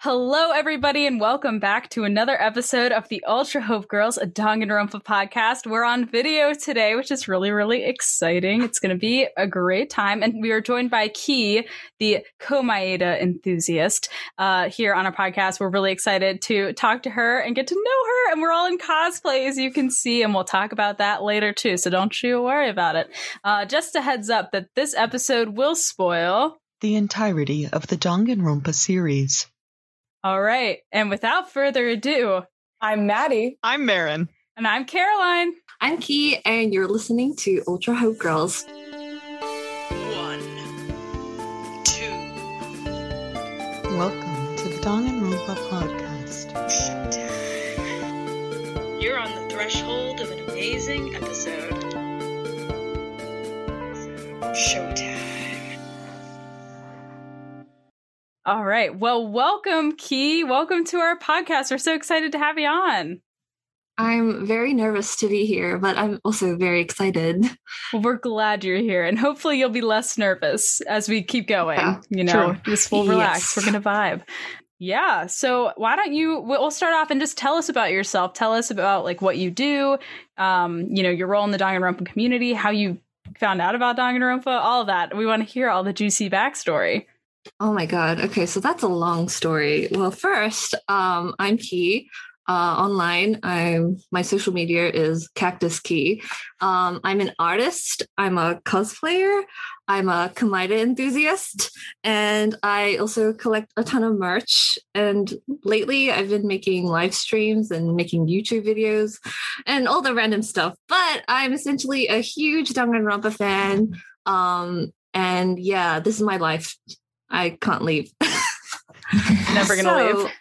Hello, everybody, and welcome back to another episode of the Ultra Hope Girls, a Danganronpa podcast. We're on video today, which is really, really exciting. It's going to be a great time. And we are joined by Key, the Komaeda enthusiast, uh, here on our podcast. We're really excited to talk to her and get to know her. And we're all in cosplay, as you can see, and we'll talk about that later, too. So don't you worry about it. Uh, just a heads up that this episode will spoil the entirety of the Danganronpa series. All right. And without further ado, I'm Maddie. I'm Marin. And I'm Caroline. I'm Key, and you're listening to Ultra Hope Girls. One, two. Welcome to the Danganronpa podcast. Showtime. You're on the threshold of an amazing episode. Showtime. All right. Well, welcome, Key. Welcome to our podcast. We're so excited to have you on. I'm very nervous to be here, but I'm also very excited. Well, we're glad you're here, and hopefully you'll be less nervous as we keep going. Yeah, you know, true. just full relax. Yes. We're gonna vibe. Yeah. So why don't you? We'll start off and just tell us about yourself. Tell us about like what you do. Um, you know, your role in the Danganronpa community, how you found out about Danganronpa, all that. We want to hear all the juicy backstory. Oh my God. Okay, so that's a long story. Well, first, um, I'm Key. Uh, online, I'm my social media is Cactus Key. Um, I'm an artist. I'm a cosplayer. I'm a Komaeda enthusiast, and I also collect a ton of merch. And lately, I've been making live streams and making YouTube videos and all the random stuff. But I'm essentially a huge Danganronpa fan. Um, and yeah, this is my life I can't leave. never gonna so, leave.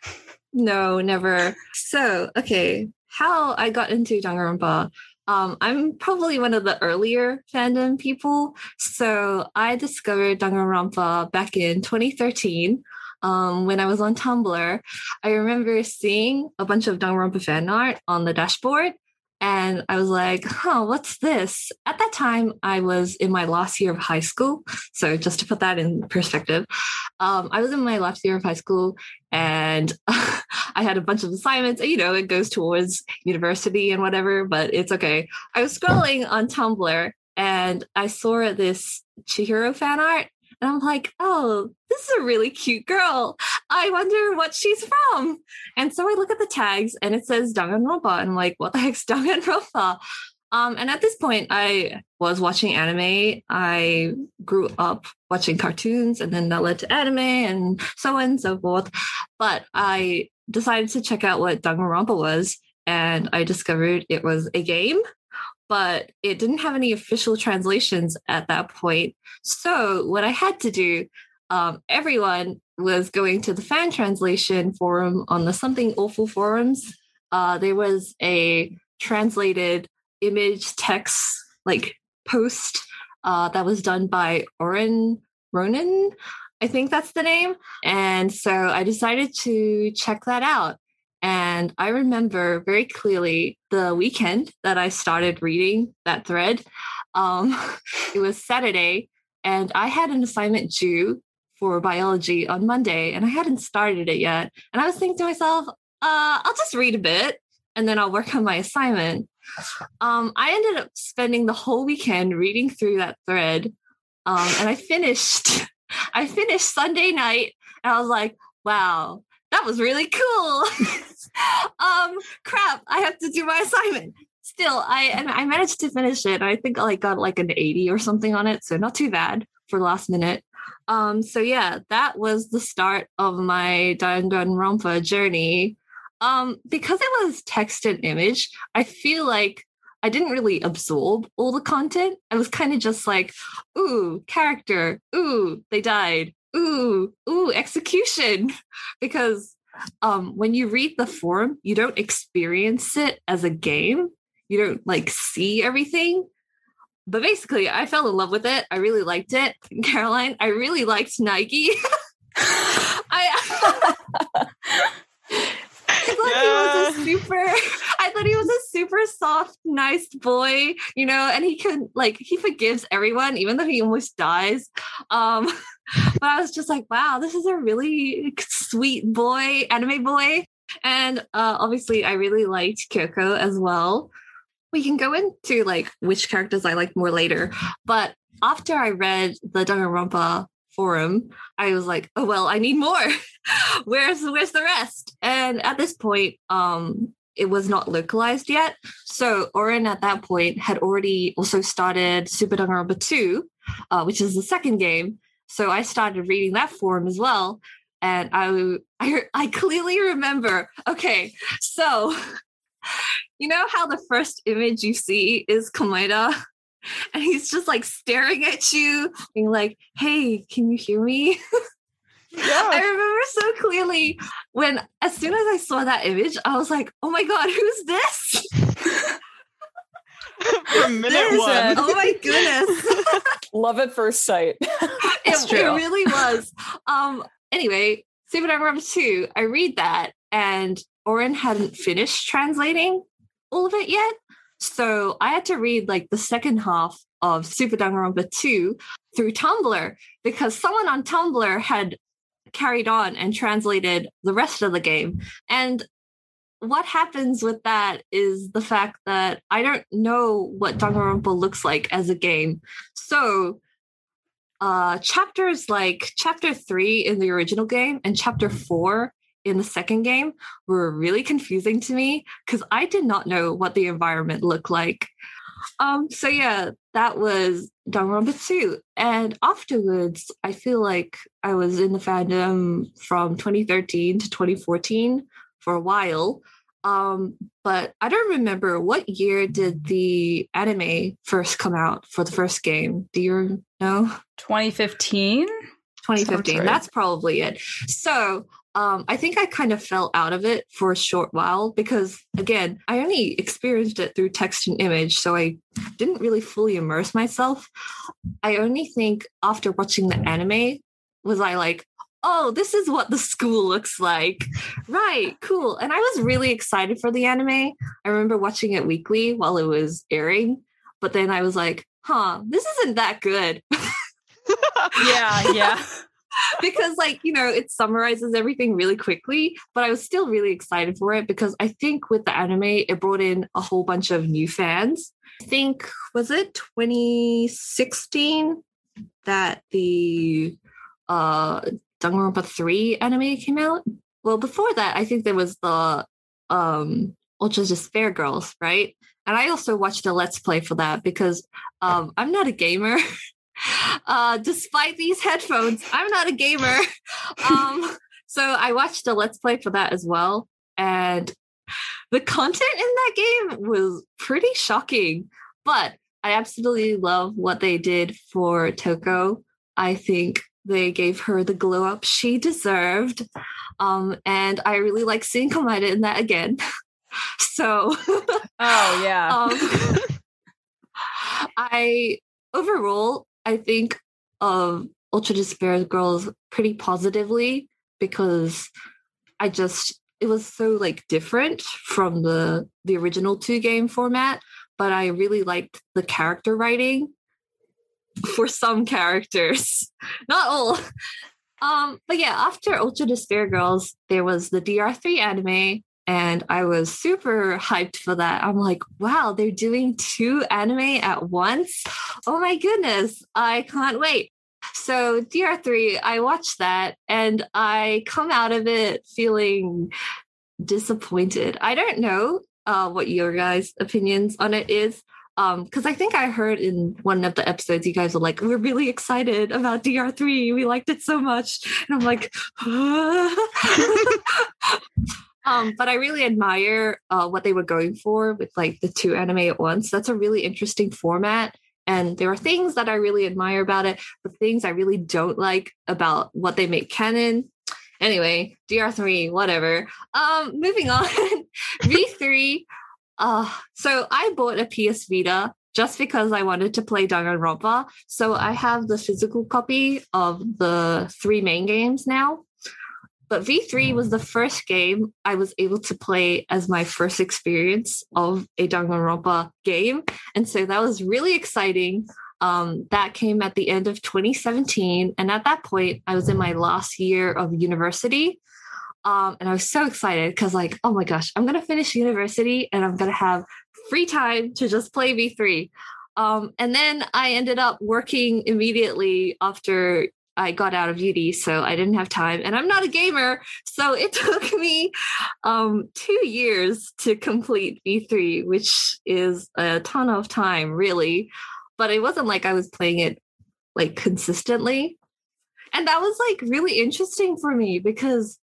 No, never. So, okay, how I got into Danganronpa. Um, I'm probably one of the earlier fandom people. So I discovered Danganronpa back in 2013 um, when I was on Tumblr. I remember seeing a bunch of Danganronpa fan art on the dashboard and I was like, huh, what's this? At that time, I was in my last year of high school. So, just to put that in perspective, um, I was in my last year of high school and I had a bunch of assignments. You know, it goes towards university and whatever, but it's okay. I was scrolling on Tumblr and I saw this Chihiro fan art and I'm like, oh, this is a really cute girl. I wonder what she's from. And so I look at the tags and it says Danganronpa. And I'm like, what the heck's Danganronpa? Um, and at this point, I was watching anime. I grew up watching cartoons, and then that led to anime and so on and so forth. But I decided to check out what Danganronpa was, and I discovered it was a game but it didn't have any official translations at that point. So what I had to do, um, everyone was going to the fan translation forum on the Something Awful forums. Uh, there was a translated image text like post uh, that was done by Oren Ronan. I think that's the name. And so I decided to check that out. And I remember very clearly the weekend that I started reading that thread. Um, it was Saturday, and I had an assignment due for biology on Monday, and I hadn't started it yet. And I was thinking to myself, uh, I'll just read a bit and then I'll work on my assignment. Um, I ended up spending the whole weekend reading through that thread. Um, and I finished, I finished Sunday night, and I was like, wow, that was really cool. um, crap, I have to do my assignment. Still, I and I managed to finish it. I think I like got like an 80 or something on it, so not too bad for last minute. Um, so yeah, that was the start of my Danganronpa journey. Um, because it was text and image, I feel like I didn't really absorb all the content. I was kind of just like, ooh, character, ooh, they died, ooh, ooh, execution. because um, when you read the forum, you don't experience it as a game. You don't like see everything. But basically, I fell in love with it. I really liked it. Caroline, I really liked Naegi. I, I thought yeah. he was a super. I thought he was a super soft, nice boy, you know, and he can like he forgives everyone, even though he almost dies. Um, but I was just like, wow, this is a really sweet boy, anime boy. And uh, obviously, I really liked Kyoko as well. We can go into like which characters I like more later. But after I read the Danganronpa forum, I was like, oh well, I need more. where's where's the rest? And at this point, um, it was not localized yet. So Oren at that point had already also started Super Danganronpa 2, uh, which is the second game. So I started reading that forum as well. And I, I, I clearly remember, okay, so you know how the first image you see is Komaeda? And he's just like staring at you, being like, hey, can you hear me? Yeah. I remember so clearly when, as soon as I saw that image, I was like, oh my God, who's this? From minute There's one. a- oh my goodness. Love at first sight. it, It's it true. really was. Um, anyway, Super Danganronpa 2, I read that and Oren hadn't finished translating all of it yet. So I had to read like the second half of Super Danganronpa 2 through Tumblr because someone on Tumblr had carried on and translated the rest of the game. And what happens with that is the fact that I don't know what Danganronpa looks like as a game. So uh chapters like chapter 3 in the original game and chapter 4 in the second game were really confusing to me because I did not know what the environment looked like. Um, so yeah, that was 2. And afterwards, I feel like I was in the fandom from 2013 to 2014 for a while. Um, but I don't remember what year did the anime first come out for the first game. Do you know? 2015. 2015. right. That's probably it. So um, I think I kind of fell out of it for a short while because, again, I only experienced it through text and image. So I didn't really fully immerse myself. I only think after watching the anime was I like, oh, this is what the school looks like. Right, cool. And I was really excited for the anime. I remember watching it weekly while it was airing. But then I was like, huh, this isn't that good. Yeah, yeah. because like you know it summarizes everything really quickly but i was still really excited for it because i think with the anime it brought in a whole bunch of new fans. I think was it 2016 that the uh Danganronpa 3 anime came out? Well before that i think there was the um ultra despair girls right? And i also watched a let's play for that because um i'm not a gamer uh, despite these headphones, I'm not a gamer. um, so I watched a Let's Play for that as well. And the content in that game was pretty shocking, but I absolutely love what they did for Toko. I think they gave her the glow up she deserved. Um, and I really like seeing Komaeda in that again. so Oh, yeah. um, I overall I think of Ultra Despair Girls pretty positively because I just it was so like different from the the original two game format, but I really liked the character writing for some characters, not all. Um, but yeah, after Ultra Despair Girls, there was the DR3 anime, and I was super hyped for that. I'm like, wow, they're doing two anime at once. Oh my goodness, I can't wait. So, DR3, I watched that and I come out of it feeling disappointed. I don't know uh, what your guys' opinions on it is. Um, because I think I heard in one of the episodes, you guys were like, "We're really excited about DR3. We liked it so much," and I'm like, Um, but I really admire uh, what they were going for with like the two anime at once. That's a really interesting format. And there are things that I really admire about it, but things I really don't like about what they make canon. Anyway, DR3, whatever. Um, moving on. V3. Uh, so I bought a PS Vita just because I wanted to play Danganronpa. So I have the physical copy of the three main games now. But V3 was the first game I was able to play as my first experience of a Danganronpa game. And so that was really exciting. Um, that came at the end of 2017. And at that point, I was in my last year of university. Um, and I was so excited because, like, oh my gosh, I'm going to finish university and I'm going to have free time to just play V3. Um, and then I ended up working immediately after I got out of uni, so I didn't have time. And I'm not a gamer, so it took me um, two years to complete V3, which is a ton of time, really. But it wasn't like I was playing it like consistently. And that was like really interesting for me because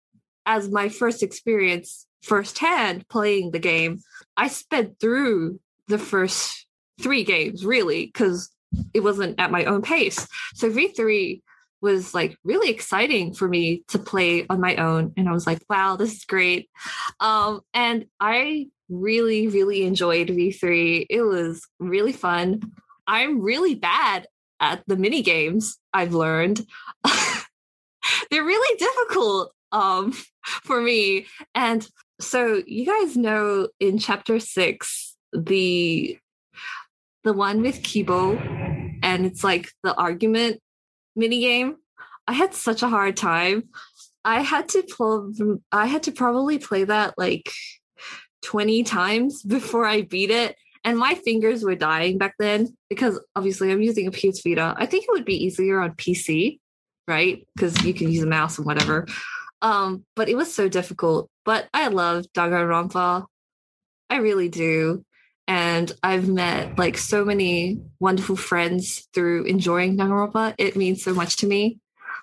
as my first experience firsthand playing the game, I sped through the first three games really because it wasn't at my own pace. So V3 was like really exciting for me to play on my own. And I was like, wow, this is great. Um, and I really, really enjoyed V3. It was really fun. I'm really bad at the mini games, I've learned. They're really difficult um, for me. And so you guys know in chapter six, the the one with Kibo, and it's like the argument mini game. I had such a hard time. I had to pull I had to probably play that like 20 times before I beat it. And my fingers were dying back then because obviously I'm using a PS Vita. I think it would be easier on PC, right? Because you can use a mouse and whatever. Um, but it was so difficult. But I love Danganronpa. I really do and I've met like so many wonderful friends through enjoying Danganronpa. It means so much to me.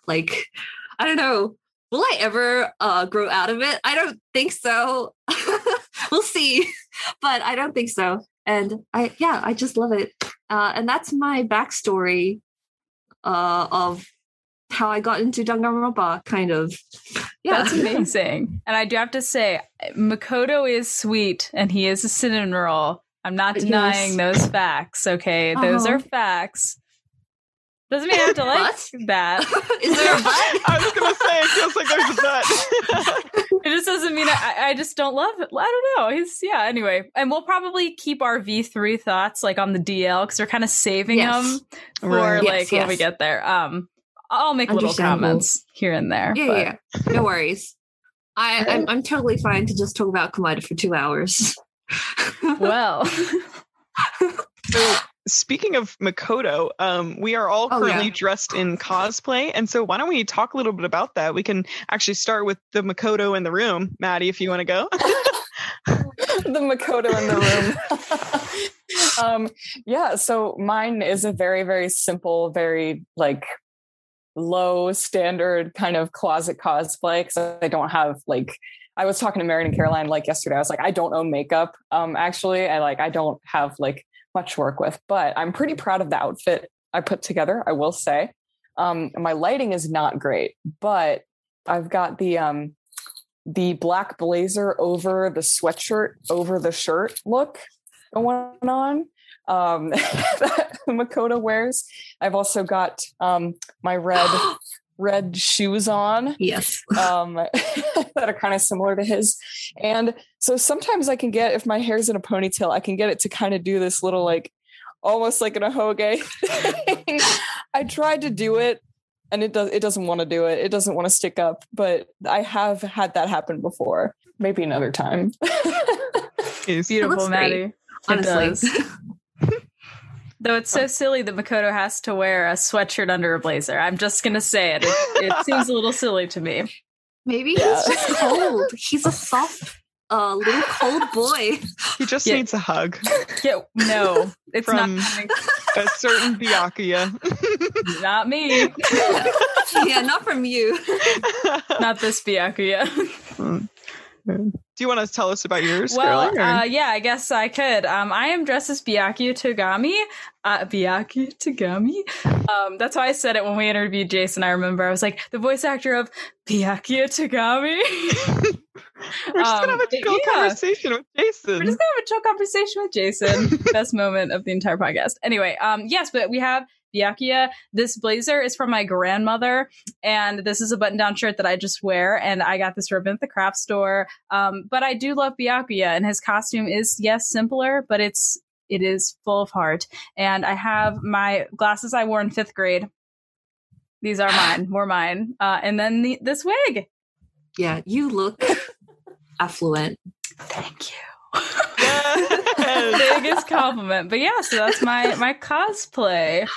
Like, I don't know, will I ever uh, grow out of it? I don't think so. we'll see, but I don't think so. And I, yeah, I just love it. Uh, and that's my backstory uh, of how I got into Danganronpa, kind of. Yeah, that's amazing. and I do have to say, Makoto is sweet, and he is a cinnamon roll. I'm not denying yes. those facts. Okay, uh-huh. those are facts. Doesn't mean I have to like that. Is there a but? I was gonna say it feels like there's a but. it just doesn't mean I, I just don't love it. I don't know. He's yeah. Anyway, and we'll probably keep our V three thoughts like on the DL because we're kind of saving yes. them for right. like yes, when yes. we get there. Um, I'll make little comments here and there. Yeah, but. yeah. No worries. I I'm, I'm totally fine to just talk about Komaeda for two hours well. so speaking of Makoto, um, we are all currently oh, yeah. dressed in cosplay. And so why don't we talk a little bit about that? We can actually start with the Makoto in the room. Maddie, if you want to go. the Makoto in the room. um, yeah, so mine is a very, very simple, very like low standard kind of closet cosplay because I don't have like I was talking to Marin and Caroline like yesterday. I was like, I don't own makeup. Um, actually, I like I don't have like much work with, but I'm pretty proud of the outfit I put together. I will say, um, my lighting is not great, but I've got the um, the black blazer over the sweatshirt over the shirt look going on um, that Makoto wears. I've also got um, my red red shoes on. Yes. Um, that are kind of similar to his. And so sometimes I can get, if my hair's in a ponytail, I can get it to kind of do this little like almost like an ahoge thing. I tried to do it and it does it doesn't want to do it. It doesn't want to stick up, but I have had that happen before. Maybe another time. it's beautiful, Maddie. Honestly. Though it's so silly that Makoto has to wear a sweatshirt under a blazer. I'm just gonna say it. It, it seems a little silly to me. Maybe yeah. he's just cold. He's a soft, uh, little cold boy. He just yeah. needs a hug. Yeah, no, it's From not a certain Byakuya. not me. yeah, not from you. not this Byakuya. Mm. Do you want to tell us about yours? Well, uh, yeah, I guess I could. Um, I am dressed as Byakuya Togami. Uh, Togami. Um, that's why I said it when we interviewed Jason. I remember I was like the voice actor of Byakuya Togami. We're just gonna have a um, chill yeah. conversation with Jason. We're just gonna have a chill conversation with Jason. Best moment of the entire podcast. Anyway, um, yes, but we have Byakuya. This blazer is from my grandmother, and this is a button down shirt that I just wear. And I got this ribbon at the craft store. Um, but I do love Byakuya, and his costume is, yes, simpler, but it's it is full of heart. And I have my glasses I wore in fifth grade. These are mine, were mine. Uh, and then the, this wig. Yeah, you look affluent. Thank you. Biggest compliment. But yeah, so that's my my cosplay.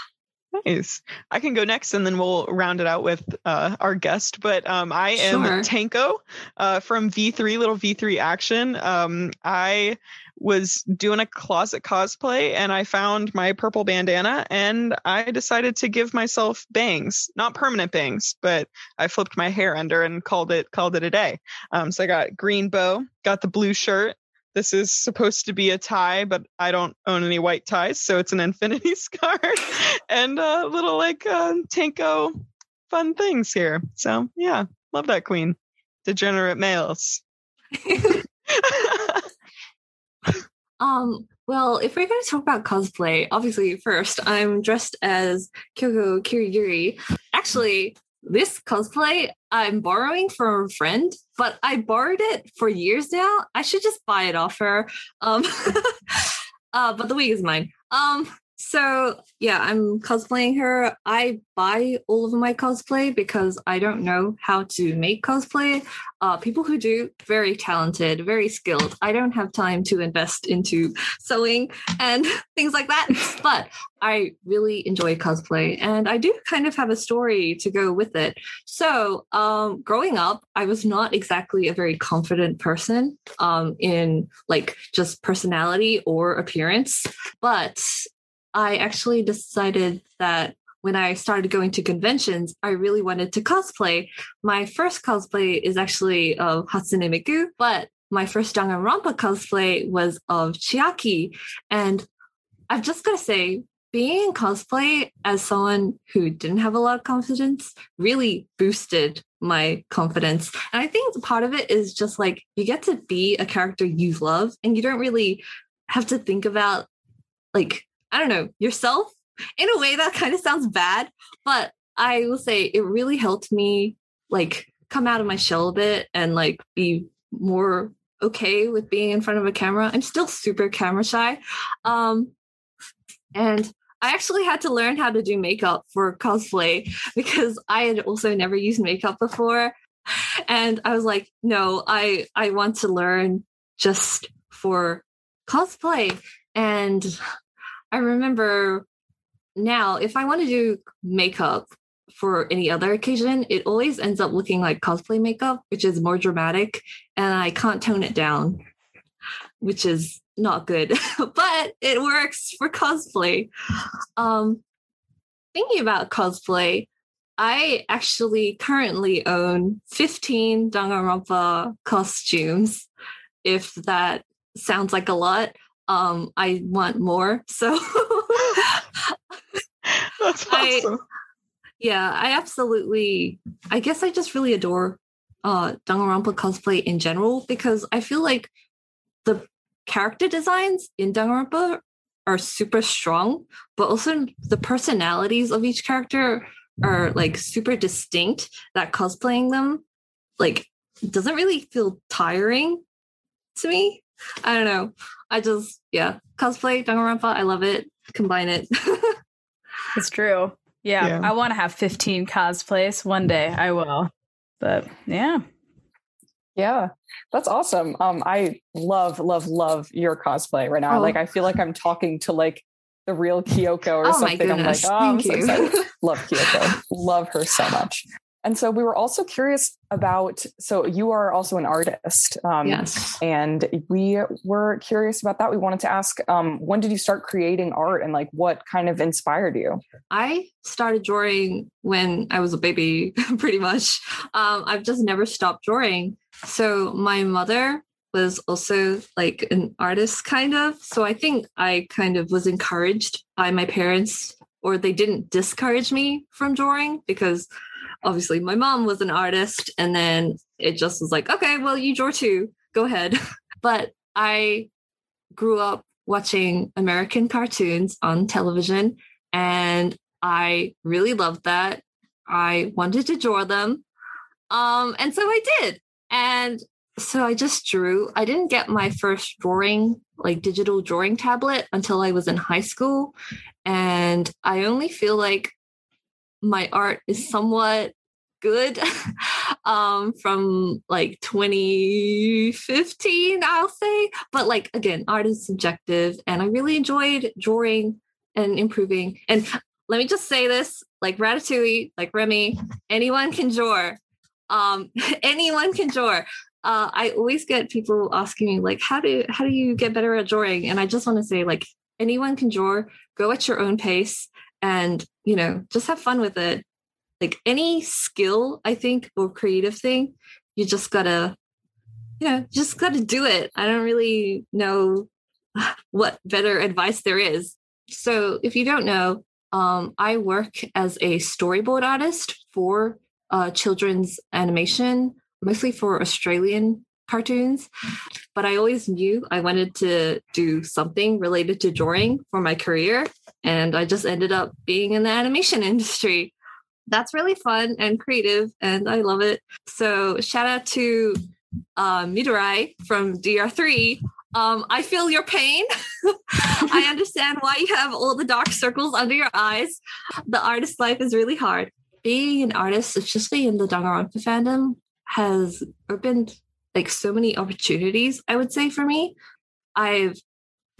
Nice. I can go next and then we'll round it out with uh, our guest. But um, I am Sure. Tenko uh, from V3, Little V3 Action. Um, I was doing a closet cosplay and I found my purple bandana and I decided to give myself bangs, not permanent bangs, but I flipped my hair under and called it called it a day. Um, so I got green bow, got the blue shirt. This is supposed to be a tie, but I don't own any white ties, so it's an infinity scar and a little like uh, Tenko fun things here. So yeah, love that queen. Degenerate males. Um, well, if we're going to talk about cosplay, obviously, first, I'm dressed as Kyoko Kirigiri. Actually, this cosplay I'm borrowing from a friend, but I borrowed it for years now. I should just buy it off her. Um, uh, but the wig is mine. Um, so yeah, I'm cosplaying her. I buy all of my cosplay because I don't know how to make cosplay. Uh, people who do, very talented, very skilled. I don't have time to invest into sewing and things like that. But I really enjoy cosplay, and I do kind of have a story to go with it. So, um, growing up, I was not exactly a very confident person um, in like just personality or appearance, but I actually decided that when I started going to conventions, I really wanted to cosplay. My first cosplay is actually of Hatsune Miku, but my first Danganronpa cosplay was of Chiaki. And I've just got to say, being in cosplay as someone who didn't have a lot of confidence really boosted my confidence. And I think part of it is just like you get to be a character you love and you don't really have to think about like I don't know, yourself in a way that kind of sounds bad, but I will say it really helped me like come out of my shell a bit and like be more okay with being in front of a camera. I'm still super camera shy. Um and I actually had to learn how to do makeup for cosplay because I had also never used makeup before. And I was like, no, I I want to learn just for cosplay. And I remember now if I want to do makeup for any other occasion, it always ends up looking like cosplay makeup, which is more dramatic, and I can't tone it down, which is not good, but it works for cosplay. Um, thinking about cosplay, I actually currently own 15 Danganronpa costumes. If that sounds like a lot, um, I want more. So That's I- yeah, I absolutely I guess I just really adore uh Danganronpa cosplay in general because I feel like the character designs in Danganronpa are super strong, but also the personalities of each character are like super distinct that cosplaying them like doesn't really feel tiring to me. I don't know. I just yeah, cosplay Danganronpa, I love it. Combine it. It's true. Yeah, Yeah. I want to have 15 cosplays one day. I will. But yeah. Yeah, that's awesome. Um, I love, love, love your cosplay right now. Oh. Like, I feel like I'm talking to like the real Kyoko or oh my something. I'm like, goodness. oh, I'm so you. excited. Love Kyoko. love her so much. And so we were also curious about. So you are also an artist. Um, yes. And we were curious about that. We wanted to ask, um, when did you start creating art, and like what kind of inspired you? I started drawing when I was a baby, pretty much. Um, I've just never stopped drawing. So my mother was also like an artist, kind of. So I think I kind of was encouraged by my parents, or they didn't discourage me from drawing because obviously my mom was an artist. And then it just was like, okay, well, you draw too. Go ahead. but I grew up watching American cartoons on television and I really loved that. I wanted to draw them. Um, and so I did. And so I just drew. I didn't get my first drawing, like digital drawing tablet until I was in high school. And I only feel like my art is somewhat good um from like 2015 i'll say. But like again art is subjective and i really enjoyed drawing and improving. And let me just say this like ratatouille like remy anyone can draw. Um anyone can draw. Uh, I always get people asking me like, how do how do you get better at drawing? And I just want to say like, anyone can draw. Go at your own pace, and you know, just have fun with it. Like any skill, I think, or creative thing, you just gotta, you know, just gotta do it. I don't really know what better advice there is. So if you don't know, um, I work as a storyboard artist for uh, children's animation mostly for Australian cartoons. But I always knew I wanted to do something related to drawing for my career. And I just ended up being in the animation industry. That's really fun and creative, and I love it. So, shout out to uh, from DR3. Um, I feel your pain. I understand why you have all the dark circles under your eyes. The artist life is really hard. Being an artist, especially in the Danganronpa fandom, has opened like so many opportunities, I would say, for me. I've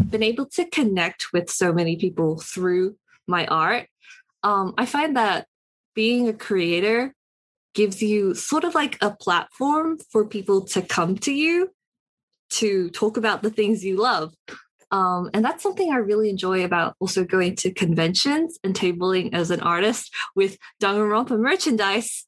been able to connect with so many people through my art. Um, I find that being a creator gives you sort of like a platform for people to come to you to talk about the things you love. Um, and that's something I really enjoy about also going to conventions and tabling as an artist with Danganronpa merchandise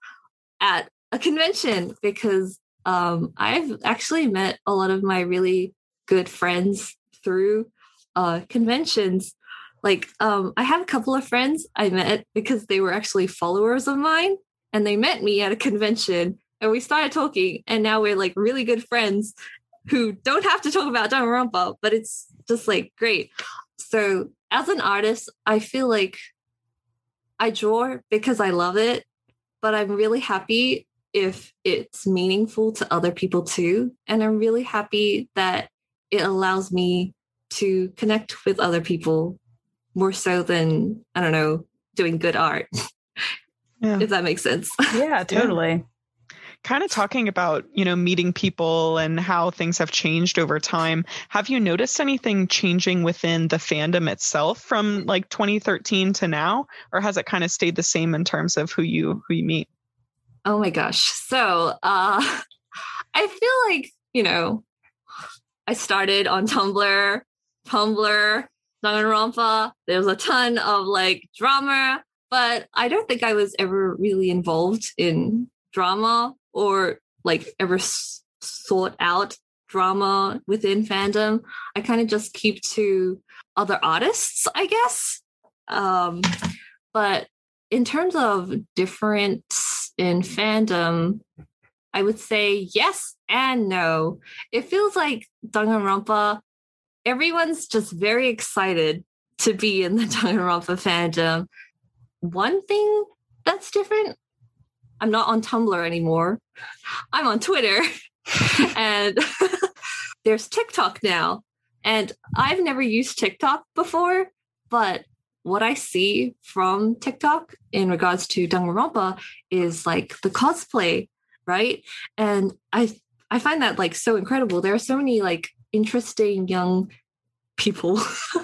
at a convention because um, I've actually met a lot of my really good friends through uh, conventions. Like, um, I have a couple of friends I met because they were actually followers of mine and they met me at a convention and we started talking. And now we're like really good friends who don't have to talk about Don Danganronpa, but it's just like great. So, as an artist, I feel like I draw because I love it, but I'm really happy if it's meaningful to other people too. And I'm really happy that it allows me to connect with other people more so than, I don't know, doing good art. Yeah. if that makes sense. Yeah, totally. Yeah kind of talking about you know meeting people and how things have changed over time have you noticed anything changing within the fandom itself from like 2013 to now or has it kind of stayed the same in terms of who you who you meet Oh my gosh. So uh I feel like, you know, I started on Tumblr, Tumblr, Danganronpa. There's a ton of like drama, but I don't think I was ever really involved in drama or like ever s- sought out drama within fandom. I kind of just keep to other artists, I guess. Um, but in terms of difference in fandom, I would say yes and no. It feels like Danganronpa, everyone's just very excited to be in the Danganronpa fandom. One thing that's different, I'm not on Tumblr anymore. I'm on Twitter. and there's TikTok now. And I've never used TikTok before, but what I see from TikTok in regards to Danganronpa is like the cosplay, right? And I I find that like so incredible. There are so many like interesting young people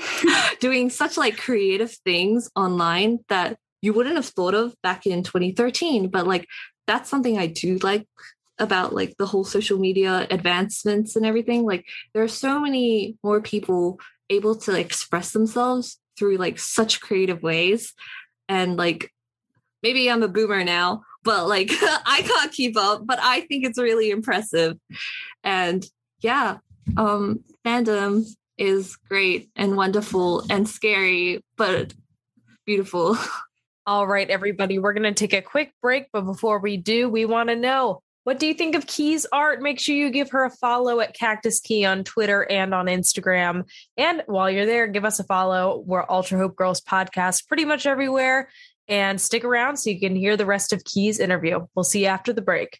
doing such like creative things online that you wouldn't have thought of back in 2013 but like that's something i do like about like the whole social media advancements and everything like there are so many more people able to express themselves through like such creative ways. And like maybe i'm a boomer now but like i can't keep up but i think it's really impressive. And yeah um fandom is great and wonderful and scary but beautiful. All right everybody we're going to take a quick break but before we do we want to know What do you think of Key's art? Make sure you give her a follow at Cactus Key on Twitter and on Instagram. And while you're there, give us a follow. We're Ultra Hope Girls podcast pretty much everywhere. And stick around so you can hear the rest of Key's interview. We'll see you after the break.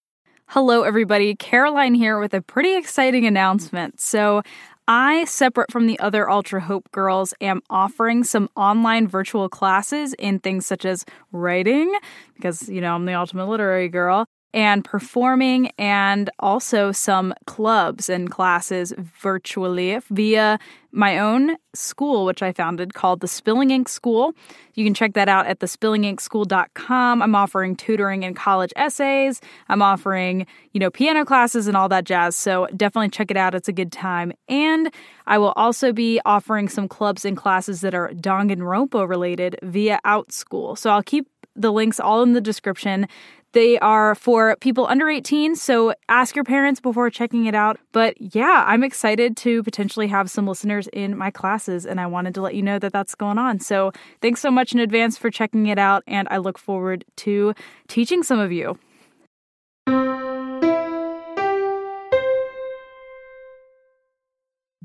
Hello, everybody. Caroline here with a pretty exciting announcement. So, I, separate from the other Ultra Hope girls, am offering some online virtual classes in things such as writing, because, you know, I'm the ultimate literary girl, and performing and also some clubs and classes virtually via my own school, which I founded called the Spilling Ink School. You can check that out at thespillinginkschool.com. I'm offering tutoring and college essays. I'm offering, you know, piano classes and all that jazz. So definitely check it out. It's a good time. And I will also be offering some clubs and classes that are Danganronpa related via Outschool. So I'll keep the links all in the description. They are for people under 18, so ask your parents before checking it out. But yeah, I'm excited to potentially have some listeners in my classes, and I wanted to let you know that that's going on. So thanks so much in advance for checking it out, and I look forward to teaching some of you.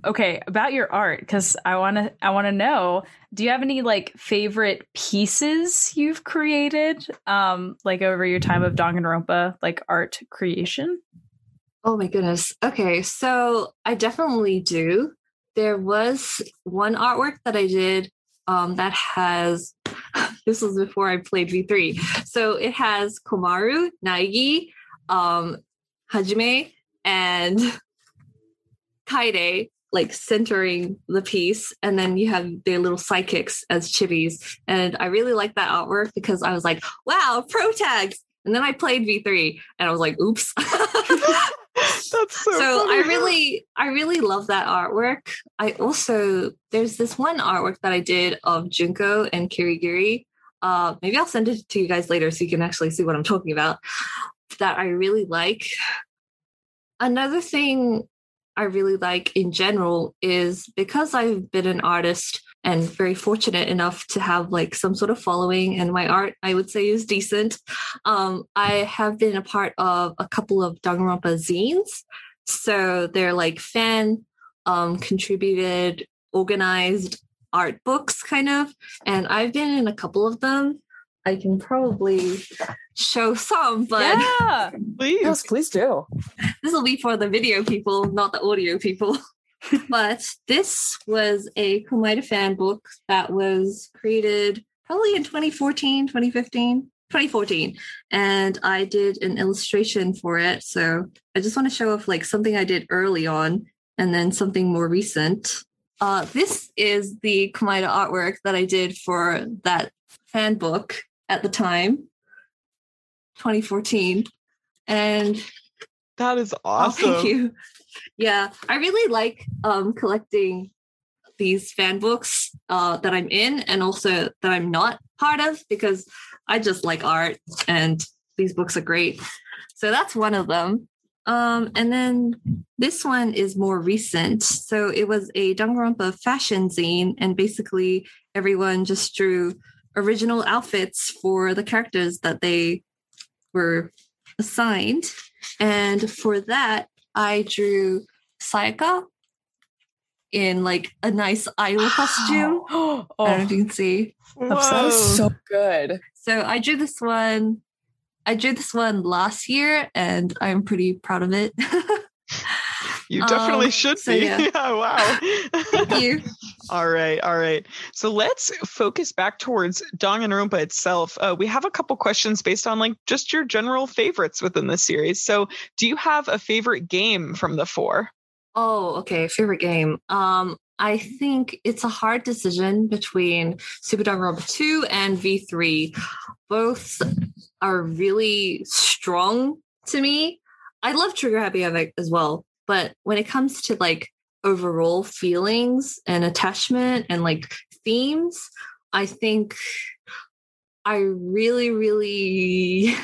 Okay about your art because i want to i want to know do you have any like favorite pieces you've created um like over your time of danganronpa like art creation? Oh my goodness. Okay so i definitely do. There was one artwork that i did um that has this was before i played v3 so it has komaru naegi um hajime and kaede like centering the piece and then you have the little psychics as chibis. And i really like that artwork because i was like wow pro tags! And then i played v3 and i was like oops. That's so, so i really i really love that artwork. I also there's this one artwork that i did of junko and kirigiri. Uh maybe i'll send it to you guys later so you can actually see what i'm talking about that i really like. Another thing I really like in general is because I've been an artist and very fortunate enough to have like some sort of following and my art I would say is decent. Um, I have been a part of a couple of Danganronpa zines. So they're like fan um, contributed, organized art books kind of. And I've been in a couple of them. I can probably show some, but yeah, please, yes, please do. This will be for the video people, not the audio people. but this was a Komaeda fan book that was created probably in 2014, 2015, 2014. And I did an illustration for it. So I just want to show off like something I did early on and then something more recent. Uh, this is the Komaeda artwork that I did for that fan book at the time 2014 and that is awesome oh, thank you. Yeah i really like um collecting these fan books uh that i'm in and also that i'm not part of because i just like art and these books are great. So that's one of them. Um and then this one is more recent. So it was a danganronpa fashion zine and basically everyone just drew original outfits for the characters that they were assigned. And for that, I drew Sayaka in like a nice idol costume. oh. I don't know if you can see. That is so good. So I drew this one. I drew this one last year and I'm pretty proud of it. You definitely um, should so be. Yeah. yeah wow. Thank you. all right. All right. So let's focus back towards Danganronpa itself. Uh, we have a couple questions based on like just your general favorites within the series. So do you have a favorite game from the four? Oh, okay. Favorite game. Um, I think it's a hard decision between Super Danganronpa 2 and V3. Both are really strong to me. I love Trigger Happy Havoc as well, but when it comes to like overall feelings and attachment and like themes, I think I really, really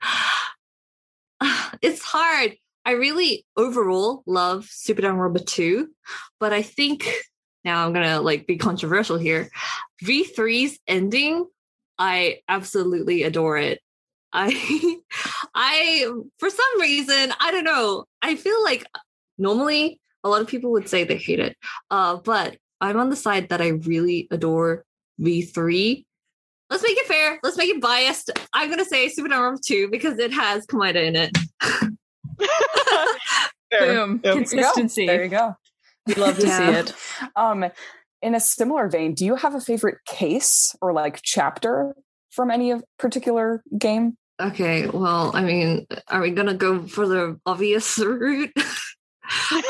it's hard. I really overall love Super Danganronpa 2, but I think now I'm gonna like be controversial here. V3's ending, I absolutely adore it. I I for some reason, I don't know. I feel like normally a lot of people would say they hate it. Uh, but I'm on the side that I really adore V3. Let's make it fair. Let's make it biased. I'm gonna say Super Danganronpa 2 because it has Komaeda in it. Boom. Yep. Consistency. There you go. We love to yeah. see it. Um, in a similar vein, do you have a favorite case or like chapter from any of particular game? Okay, well, I mean, are we gonna go for the obvious route?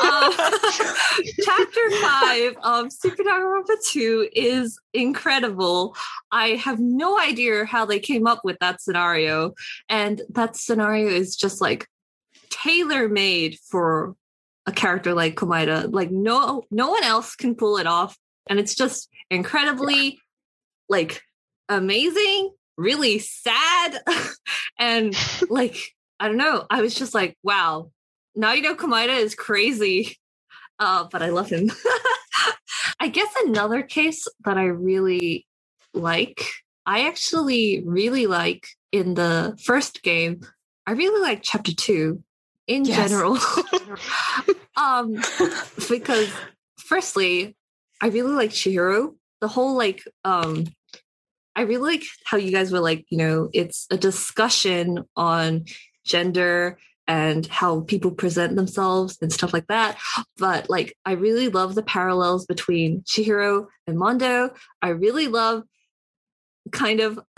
Um, chapter five of Super Danganronpa 2 is incredible. I have no idea how they came up with that scenario. And that scenario is just like tailor made for a character like Komaeda. Like no no one else can pull it off. And it's just incredibly like amazing, really sad, and like I don't know. I was just like, wow, Nagito Komaeda is crazy, uh, but I love him. I guess another case that I really like, I actually really like in the first game, I really like chapter two in yes. general. um, because firstly, I really like Chihiro. The whole like um I really like how you guys were like, you know, it's a discussion on gender and how people present themselves and stuff like that. But like, I really love the parallels between Chihiro and Mondo. I really love kind of.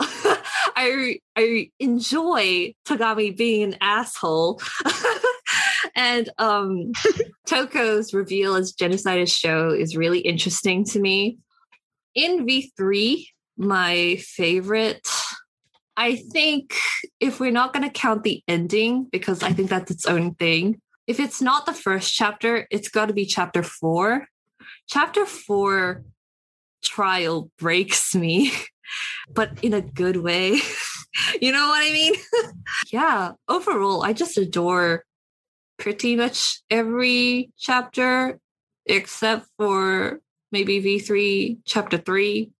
I I enjoy Togami being an asshole. and um Toko's reveal as Genocide Sho is really interesting to me. In V3, my favorite I think if we're not going to count the ending, because I think that's its own thing, if it's not the first chapter, it's got to be chapter four. Chapter four trial breaks me, but in a good way. you know what I mean? yeah, overall, I just adore pretty much every chapter except for maybe V3 chapter three.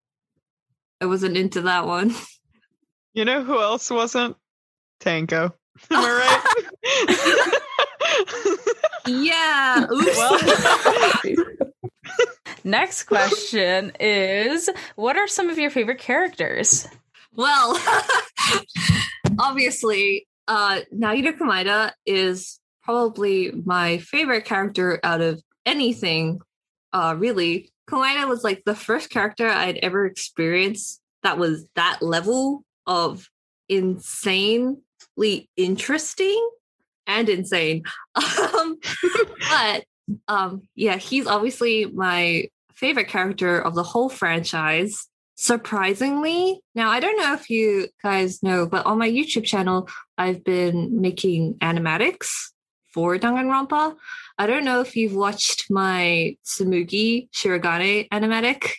I wasn't into that one. You know who else wasn't? Tenko. Am I right? yeah. Well, next question is What are some of your favorite characters? Well, obviously, uh, Nagito Komaeda is probably my favorite character out of anything, uh, really. Komaeda was like the first character I'd ever experienced that was that level of insanely interesting and insane. Um, but um, yeah, he's obviously my favorite character of the whole franchise. Surprisingly, now I don't know if you guys know, but on my YouTube channel, I've been making animatics for Danganronpa. I don't know if you've watched my Tsumugi Shirogane animatic.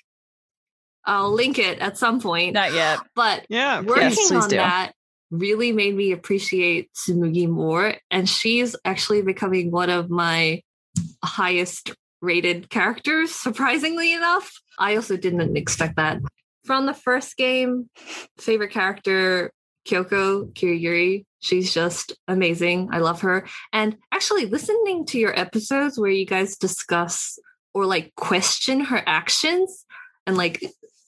I'll link it at some point. Not yet. But yeah, working yes, on do. that really made me appreciate Tsumugi more. And she's actually becoming one of my highest rated characters, surprisingly enough. I also didn't expect that. From the first game, favorite character, Kyoko Kirigiri. She's just amazing. I love her. And actually, listening to your episodes where you guys discuss or like question her actions and like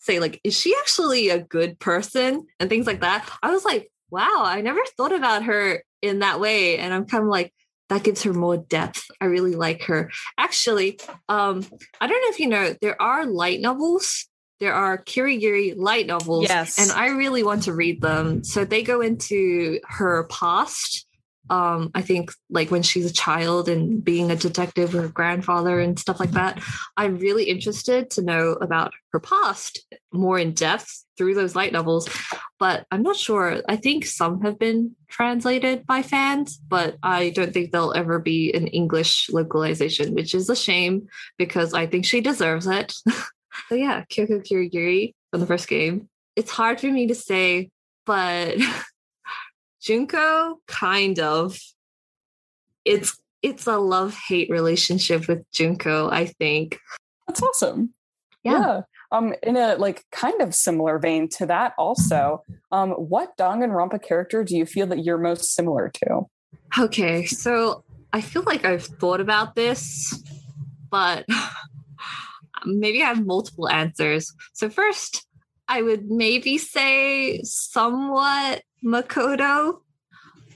say like is she actually a good person? and things like that. I was like wow i never thought about her in that way. And i'm kind of like that gives her more depth. I really like her. Actually um i don't know if you know there are light novels. There are kirigiri light novels yes. and i really want to read them. So they go into her past um, I think like when she's a child and being a detective with her grandfather and stuff like that. I'm really interested to know about her past more in depth through those light novels, but I'm not sure. I think some have been translated by fans, but I don't think there'll ever be an English localization, which is a shame because I think she deserves it. so yeah, Kyoko Kirigiri from the first game. It's hard for me to say, but Junko, kind of. It's it's a love hate relationship with Junko. I think that's awesome. Yeah. yeah. Um, in a like kind of similar vein to that, also, um, what Danganronpa character do you feel that you're most similar to? Okay, so I feel like I've thought about this, but maybe I have multiple answers. So first, I would maybe say somewhat Makoto,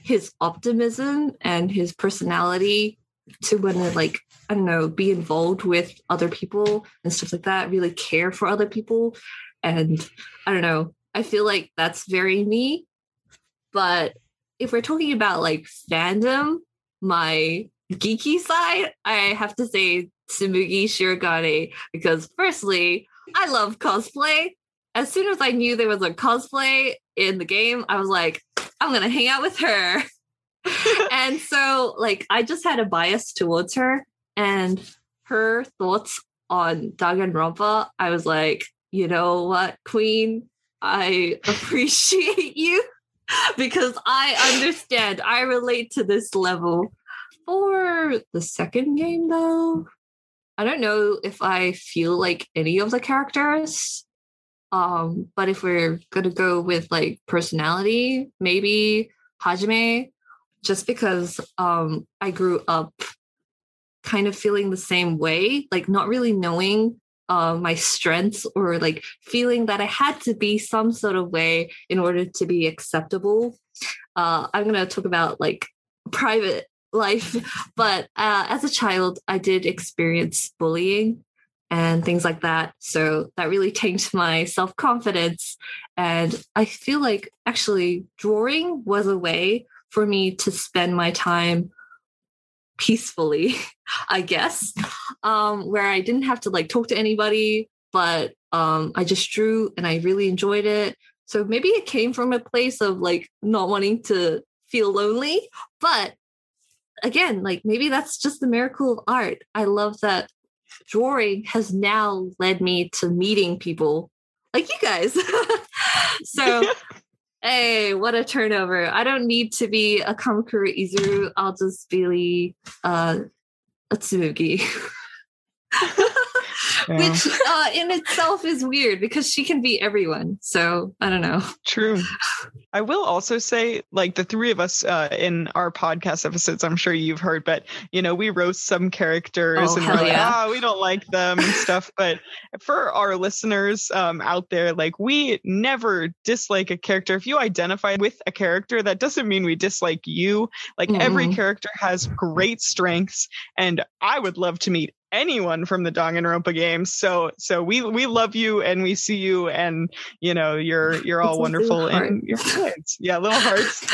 his optimism and his personality to want to like I don't know be involved with other people and stuff like that, really care for other people, and I don't know. I feel like that's very me. But if we're talking about like fandom, my geeky side, I have to say Tsumugi Shirogane because firstly, I love cosplay as soon as I knew there was a cosplay in the game, I was like, I'm gonna hang out with her. and so like I just had a bias towards her and her thoughts on Danganronpa, I was like, you know what, Queen, I appreciate you because I understand. I relate to this level. For the second game though, I don't know if I feel like any of the characters um, but if we're gonna go with like personality, maybe Hajime, just because um I grew up kind of feeling the same way, like not really knowing uh, my strengths or like feeling that I had to be some sort of way in order to be acceptable. Uh, I'm gonna talk about like private life, but uh, as a child, I did experience bullying and things like that. So that really tanked my self confidence. And I feel like actually drawing was a way for me to spend my time peacefully, I guess, um, where I didn't have to like talk to anybody, but um, I just drew and I really enjoyed it. So maybe it came from a place of like not wanting to feel lonely, but again, like maybe that's just the miracle of art. I love that drawing has now led me to meeting people like you guys. so, hey, what a turnover. I don't need to be a Kamakura Izuru. I'll just be uh, a Tsumugi. yeah. which uh, in itself is weird because she can be everyone. So I don't know. True. I will also say, like the three of us uh, in our podcast episodes, I'm sure you've heard, but you know, we roast some characters oh, and we're like, ah, oh, we don't like them and stuff. But for our listeners um, out there, like we never dislike a character. If you identify with a character, that doesn't mean we dislike you. Like mm-hmm. every character has great strengths, and I would love to meet anyone from the Danganronpa games. So so we we love you and we see you and you know you're you're all wonderful and you're kids. Yeah, little hearts.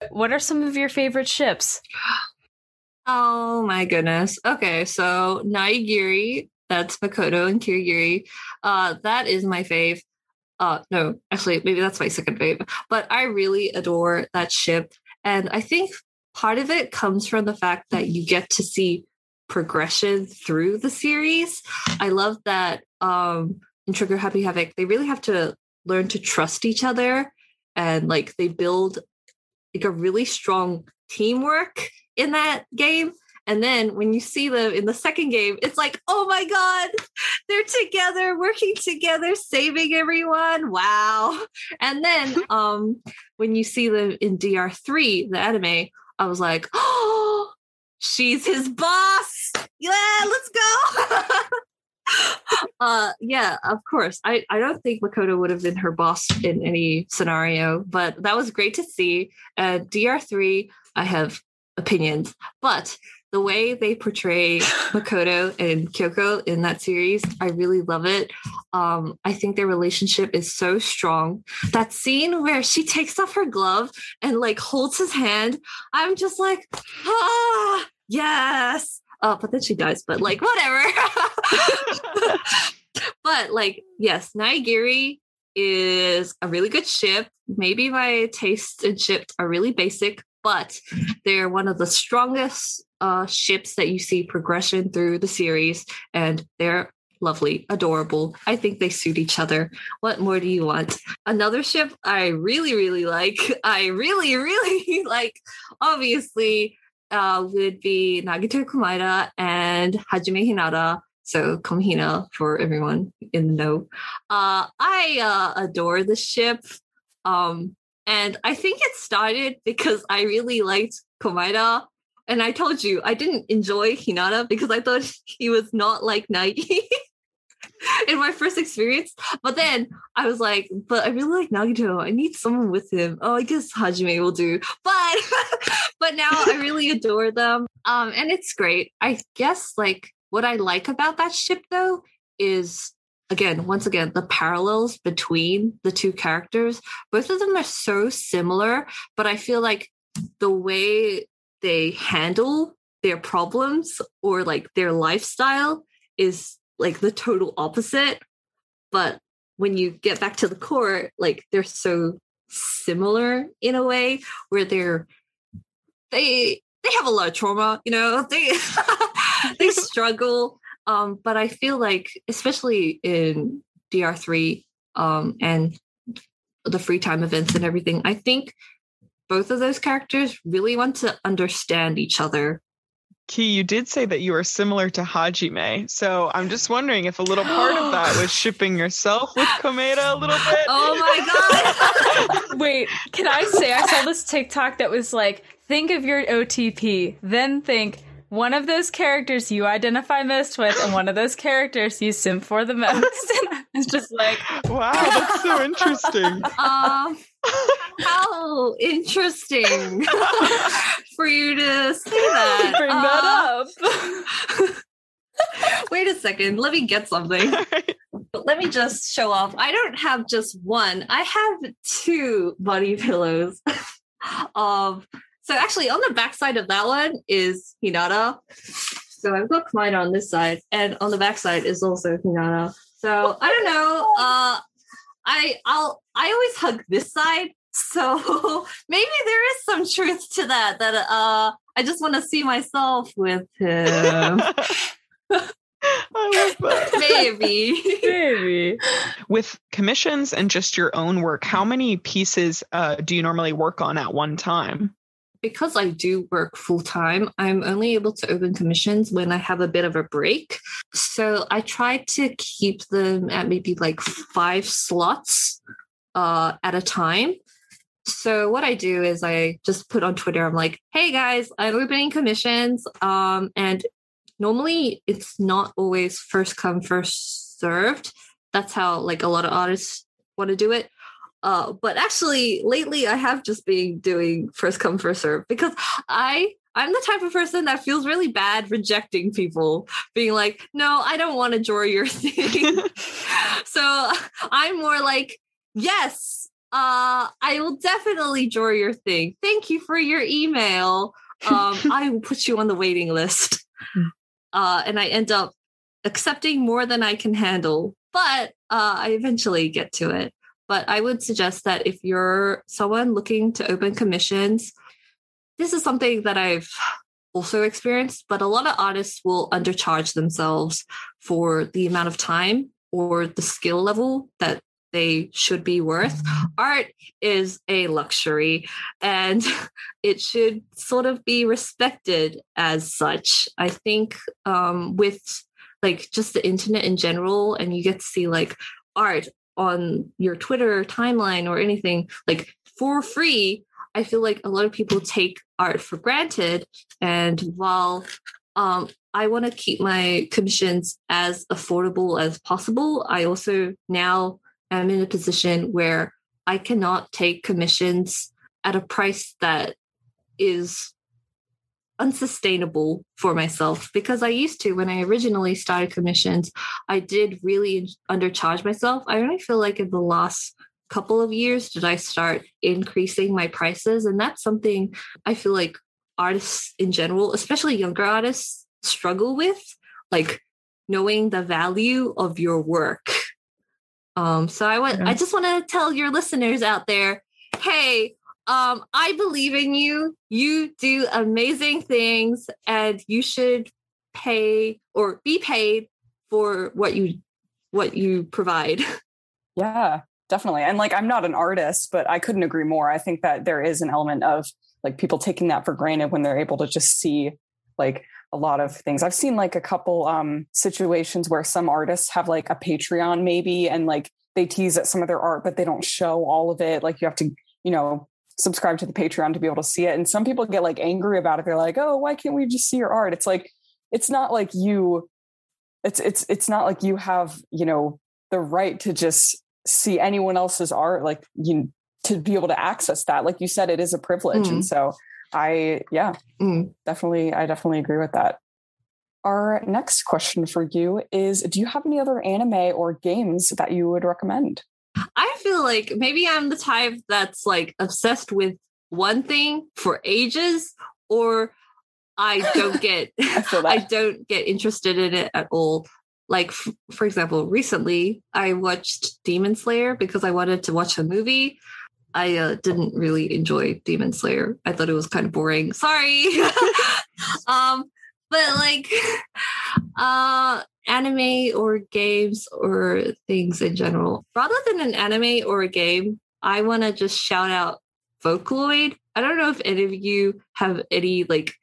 what are some of your favorite ships? Oh my goodness. Okay, so Naegiri, that's Makoto and Kirigiri. Uh that is my fave. Uh no, actually maybe that's my second fave. But I really adore that ship. And I think part of it comes from the fact that you get to see progression through the series. I love that um in Trigger Happy Havoc, they really have to learn to trust each other and like they build like a really strong teamwork in that game. And then when you see them in the second game, it's like, oh my God, they're together, working together, saving everyone. Wow. And then um when you see them in DR3, the anime, I was like, oh, she's his boss. Yeah, let's go. uh yeah of course i i don't think makoto would have been her boss in any scenario but that was great to see uh dr3 i have opinions but the way they portray Makoto and Kyoko in that series, I really love it. Um, I think their relationship is so strong. That scene where she takes off her glove and like holds his hand, I'm just like, ah, yes. Uh, but then she dies, but like, whatever. but like, yes, Naegiri is a really good ship. Maybe my taste in ships are really basic, but they're one of the strongest uh, ships that you see progression through the series, and they're lovely, adorable. I think they suit each other. What more do you want? Another ship I really, really like, I really, really like, obviously, uh, would be Nagito Komaeda and Hajime Hinata. So Komahina for everyone in the know. Uh, I uh, adore the ship. Um, and I think it started because I really liked Komaeda. And I told you I didn't enjoy Hinata because I thought he was not like Nagi in my first experience. But then I was like, but I really like Nagito. I need someone with him. Oh, I guess Hajime will do. But but now I really adore them. Um, and it's great. I guess like what I like about that ship though is again, once again, the parallels between the two characters, both of them are so similar, but I feel like the way they handle their problems or like their lifestyle is like the total opposite. But when you get back to the core, like they're so similar in a way where they're they they have a lot of trauma, you know, they they struggle um, but I feel like, especially in DR3 um, and the free time events and everything, I think both of those characters really want to understand each other. Key, you did say that you are similar to Hajime. So I'm just wondering if a little part of that was shipping yourself with Komaeda a little bit. Oh my god. Wait, can I say I saw this TikTok that was like, think of your OTP, then think one of those characters you identify most with and one of those characters you simp for the most. and it's just like, wow, that's so interesting. Um, how interesting for you to say that. Bring that uh, up. Wait a second. Let me get something. Let me just show off. I don't have just one. I have two body pillows of so actually, on the backside of that one is Hinata. So I've got mine on this side, and on the backside is also Hinata. So I don't know. Uh, I I'll I always hug this side. So maybe there is some truth to that. That uh, I just want to see myself with him. I love that. Maybe. Maybe. With commissions and just your own work, how many pieces uh, do you normally work on at one time? Because I do work full time, I'm only able to open commissions when I have a bit of a break. So I try to keep them at maybe like five slots uh, at a time. So what I do is I just put on Twitter, I'm like, hey guys, I'm opening commissions. Um, and normally it's not always first come, first served. That's how like a lot of artists want to do it. Uh, but actually, lately I have just been doing first come first serve because I I'm the type of person that feels really bad rejecting people, being like, no, I don't want to draw your thing. so I'm more like, yes, uh, I will definitely draw your thing. Thank you for your email. Um, I will put you on the waiting list. Hmm. Uh, and I end up accepting more than I can handle, but uh, I eventually get to it. But I would suggest that if you're someone looking to open commissions, this is something that I've also experienced, but a lot of artists will undercharge themselves for the amount of time or the skill level that they should be worth. Art is a luxury and it should sort of be respected as such. I think um, with like just the internet in general, and you get to see like art on your Twitter timeline or anything like for free, I feel like a lot of people take art for granted. And while um, I want to keep my commissions as affordable as possible, I also now am in a position where I cannot take commissions at a price that is unsustainable for myself because I used to when I originally started commissions, I did really undercharge myself. I only feel like in the last couple of years did I start increasing my prices. And that's something I feel like artists in general, especially younger artists, struggle with, like knowing the value of your work. Um, so I want I just want to tell your listeners out there, hey, um, I believe in you. You do amazing things and you should pay or be paid for what you what you provide. Yeah, definitely. And like I'm not an artist, but I couldn't agree more. I think that there is an element of like people taking that for granted when they're able to just see like a lot of things. I've seen like a couple um situations where some artists have like a Patreon maybe and like they tease at some of their art, but they don't show all of it. Like you have to, you know, subscribe to the Patreon to be able to see it. And some people get like angry about it. They're like, oh, why can't we just see your art? It's like, it's not like you, it's, it's, it's not like you have, you know, the right to just see anyone else's art. Like you, to be able to access that. Like you said, it is a privilege. Mm. And so I, yeah, mm. definitely, I definitely agree with that. Our next question for you is Do you have any other anime or games that you would recommend? I feel like maybe I'm the type that's like obsessed with one thing for ages, or I don't get I, I, don't get interested in it at all. Like f- for example, recently I watched Demon Slayer because I wanted to watch a movie. I uh, didn't really enjoy Demon Slayer. I thought it was kind of boring. Sorry. um, but like uh anime or games or things in general. Rather than an anime or a game, I want to just shout out Vocaloid. I don't know if any of you have any like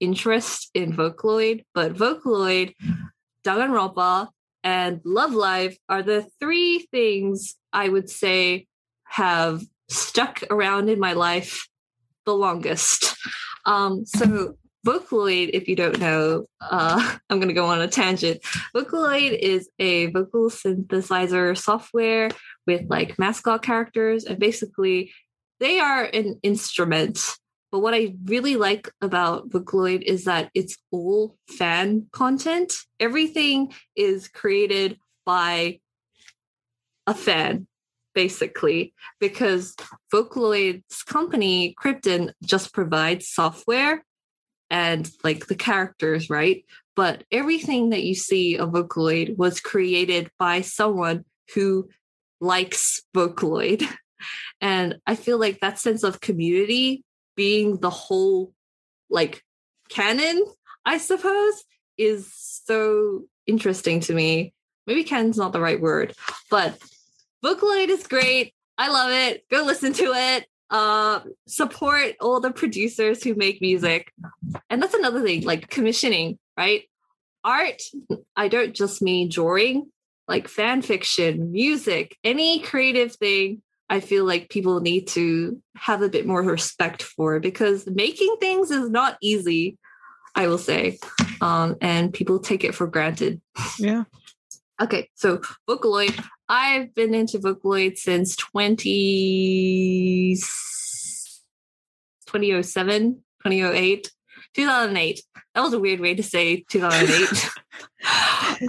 interest in Vocaloid, but Vocaloid, Danganronpa, and Love Live are the three things I would say have stuck around in my life the longest. Um, so Vocaloid, if you don't know, uh, I'm going to go on a tangent. Vocaloid is a vocal synthesizer software with like mascot characters, and basically, they are an instrument. But what I really like about Vocaloid is that it's all fan content. Everything is created by a fan, basically, because Vocaloid's company, Crypton, just provides software and like the characters, right? But everything that you see of Vocaloid was created by someone who likes Vocaloid. And I feel like that sense of community being the whole like canon, I suppose, is so interesting to me. Maybe canon's not the right word, but Vocaloid is great. I love it. Go listen to it uh, support all the producers who make music. And that's another thing, like commissioning, right? Art, I don't just mean drawing, like fan fiction, music, any creative thing. I feel like people need to have a bit more respect for because making things is not easy, I will say. Um, and people take it for granted. Yeah. Okay, so Vocaloid. I've been into Vocaloid since 20, 2007, 2008, 2008. That was a weird way to say 2008.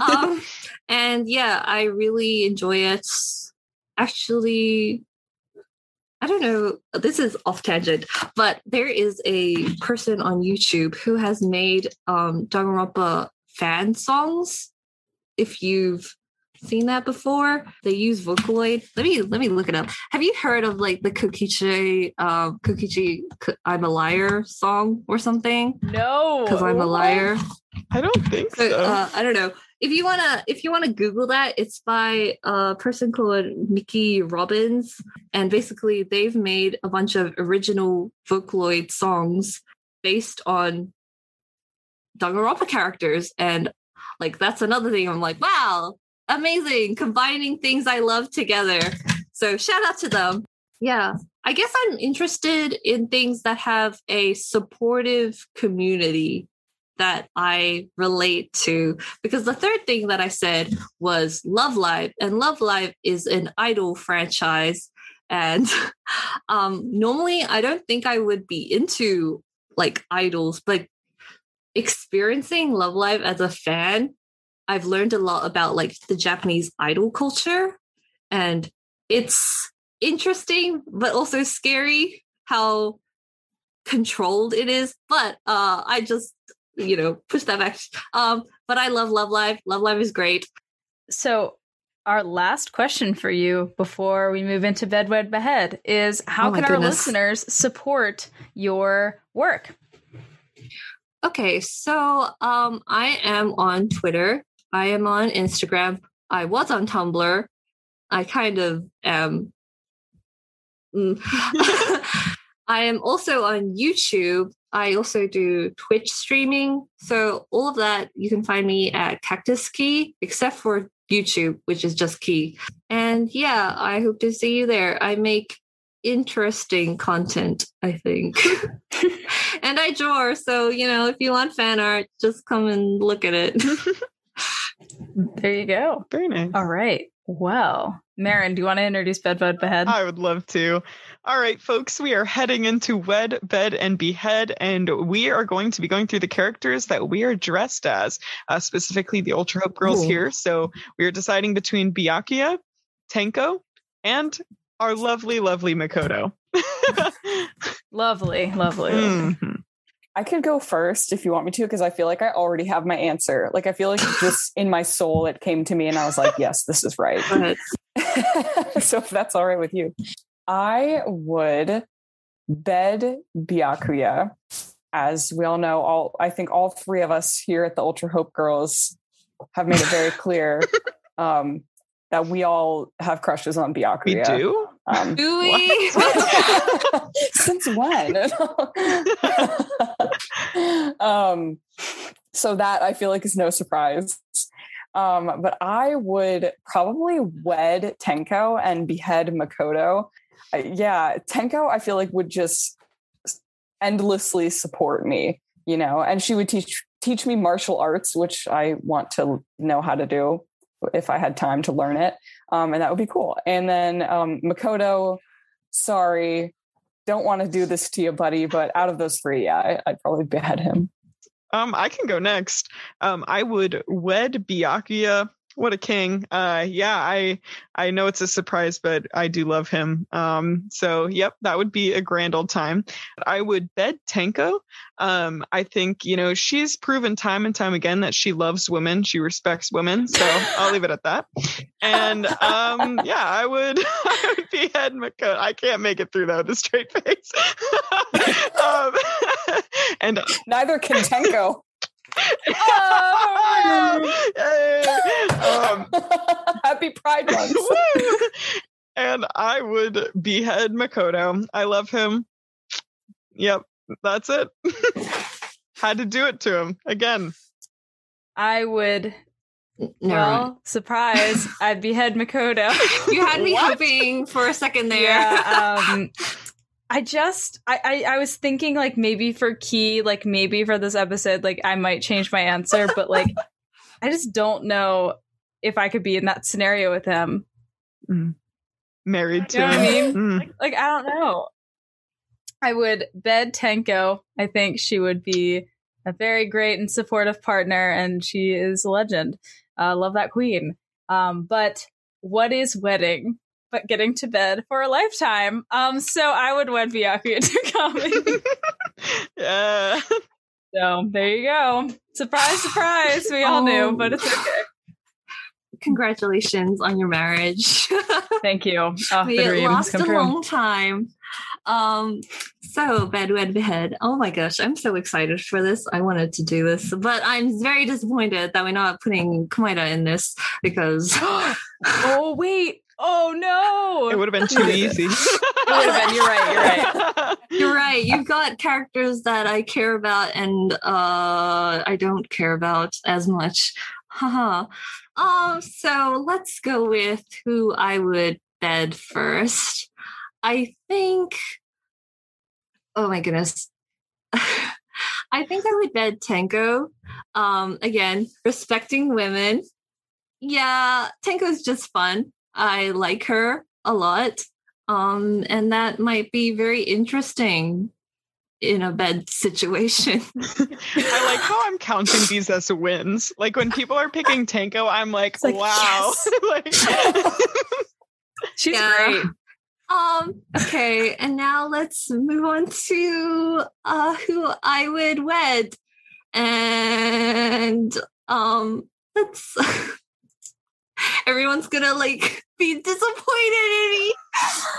um, and yeah, I really enjoy it. Actually, I don't know, this is off tangent, but there is a person on YouTube who has made um Danganronpa fan songs if you've seen that before. They use Vocaloid. Let me let me look it up. Have you heard of like the Kokichi um Kokichi I'm a liar song or something? No. Cuz I'm a liar. I don't think so. so. Uh, I don't know. If you want to if you want to google that, it's by a person called Mickey Robbins and basically they've made a bunch of original Vocaloid songs based on Danganronpa characters and like that's another thing. I'm like, wow, amazing, combining things I love together. So shout out to them. Yeah. I guess I'm interested in things that have a supportive community that I relate to. Because the third thing that I said was Love Live, and Love Live is an idol franchise. And um, normally, I don't think I would be into like idols, but experiencing Love Live as a fan, I've learned a lot about like the Japanese idol culture. And it's interesting, but also scary how controlled it is. But uh I just, you know, push that back. Um, but I love Love Live. Love Live is great. So our last question for you before we move into Bedwed Behead is how Oh can our listeners support your work? Okay, so um, I am on Twitter. I am on Instagram. I was on Tumblr. I kind of am. Mm. I am also on YouTube. I also do Twitch streaming. So all of that you can find me at Cactus Key, except for YouTube, which is just Key. And yeah, I hope to see you there. I make interesting content, I think. and I draw. So, you know, if you want fan art, just come and look at it. There you go. Very nice. All right. Well, Marin, do you want to introduce Bed, Bed, Behead? I would love to. All right, folks, we are heading into Wed, Bed, and Behead, and we are going to be going through the characters that we are dressed as, uh, specifically the Ultra Hope girls Ooh. here. So we are deciding between Byakuya, Tenko, and our lovely, lovely Makoto. Lovely, lovely. Mhm. I could go first if you want me to, because I feel like I already have my answer. Like I feel like just in my soul it came to me and I was like, yes, this is right. So if that's all right with you, I would bed Byakuya. As we all know, all I think all three of us here at the Ultra Hope Girls have made it very clear um, that we all have crushes on Byakuya. We do? Um? Since when? um, so that I feel like is no surprise. Um, but I would probably wed Tenko and behead Makoto. Uh, yeah, Tenko, I feel like would just endlessly support me, you know, and she would teach teach me martial arts, which I want to know how to do if I had time to learn it. Um, and that would be cool. And then um, Makoto, sorry, don't want to do this to you, buddy, but out of those three, yeah, I, I'd probably behead him. Um, I can go next. Um, I would wed Byakuya. What a king. Uh, yeah, I I know it's a surprise, but I do love him. Um, so yep, that would be a grand old time. I would bed Tenko. Um, I think, you know, she's proven time and time again that she loves women, she respects women. So I'll leave it at that. And um, yeah, I would I would behead Makoto. I can't make it through that with a straight face. um, and Neither can Tenko. Yay. um, Happy Pride Month. and I would behead Makoto. I love him. Yep, that's it. Had to do it to him again. I would, Never well, surprise, I'd behead Makoto. You had me What? hoping for a second there. Yeah. Um, I just, I, I, I was thinking like maybe for Key, like maybe for this episode, like I might change my answer, but like I just don't know if I could be in that scenario with him. Married to You know what I mean? Mm. Like I don't know. I would bed Tenko. I think she would be a very great and supportive partner, and she is a legend. Uh, love that queen. Um, but what is wedding? But getting to bed for a lifetime. Um, so I would wed Byakuya to come. yeah. so there you go. Surprise, surprise. We all knew, but it's okay. Congratulations on your marriage. Thank you. Oh, we the lost come a true. long time. Um, so bed wed behead. Oh my gosh, I'm so excited for this. I wanted to do this, but I'm very disappointed that we're not putting Komaeda in this because oh wait. Oh no. It would have been too easy. It would have been. You're right. You're right. you're right. You've got characters that I care about and uh I don't care about as much. Haha. um, so let's go with who I would bed first. I think oh my goodness. I think I would bed Tenko. Um, again, respecting women. Yeah, Tenko's just fun. I like her a lot. Um, and that might be very interesting. in a bed situation. I like how I'm counting these as wins. Like when people are picking Tenko, I'm like, like, wow. like, She's Yeah. great. Um, okay, and now let's move on to uh who I would wed. And um let's everyone's gonna like be disappointed in me.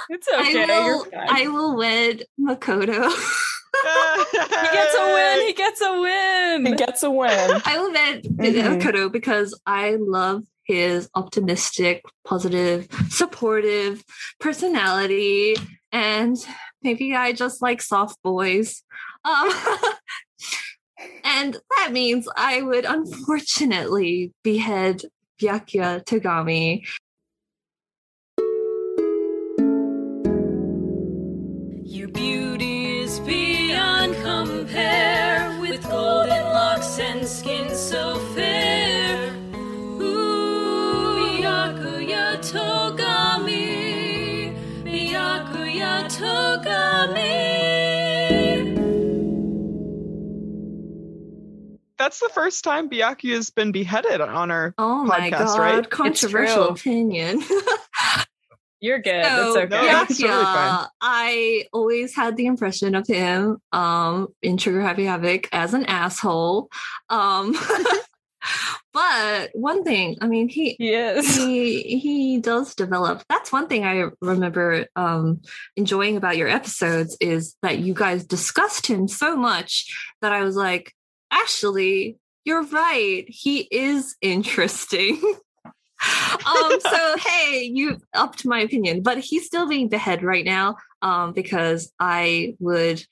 It's okay. I will You're fine. I will wed Makoto. he gets a win. He gets a win. He gets a win. I will wed Mhm. Makoto because I love his optimistic, positive, supportive personality, and maybe I just like soft boys. Um, and that means I would unfortunately behead Byakuya Togami. Your beauty is beyond compare with golden locks and skin so fair. Ooh, Byakuya Togami, Byakuya Togami. That's the first time Byakuya has been beheaded on our Oh my Podcast, god, right? controversial true. opinion. You're good. So, it's No, okay. that's totally. I always had the impression of him um, in Trigger Happy Havoc as an asshole. Um, but one thing, I mean, he He is. he he does develop. That's one thing I remember um, enjoying about your episodes is that you guys discussed him so much that I was like, actually, you're right. He is interesting. um so hey you upped my opinion but he's still being behead right now um because i would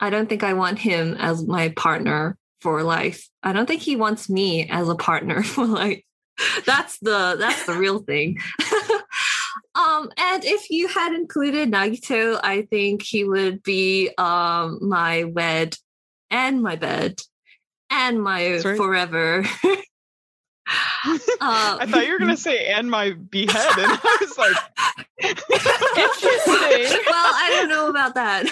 i don't think i want him as my partner for life. I don't think he wants me as a partner for life. That's the that's the real thing. Um and if you had included nagito i think he would be um my wed and my bed and my right. forever Uh, I thought you were gonna say and my behead, and I was like, Interesting. well, I don't know about that.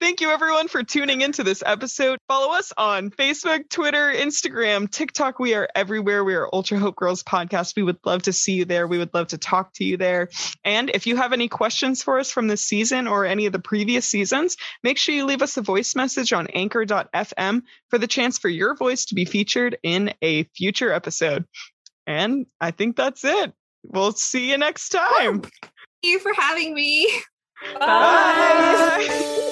Thank you everyone for tuning into this episode. Follow us on Facebook, Twitter, Instagram, TikTok. We are everywhere. We are Ultra Hope Girls Podcast. We would love to see you there. We would love to talk to you there. And if you have any questions for us from this season or any of the previous seasons, make sure you leave us a voice message on anchor.fm for the chance for your voice to be featured in a future episode. And I think that's it. We'll see you next time. Thank you for having me. Bye.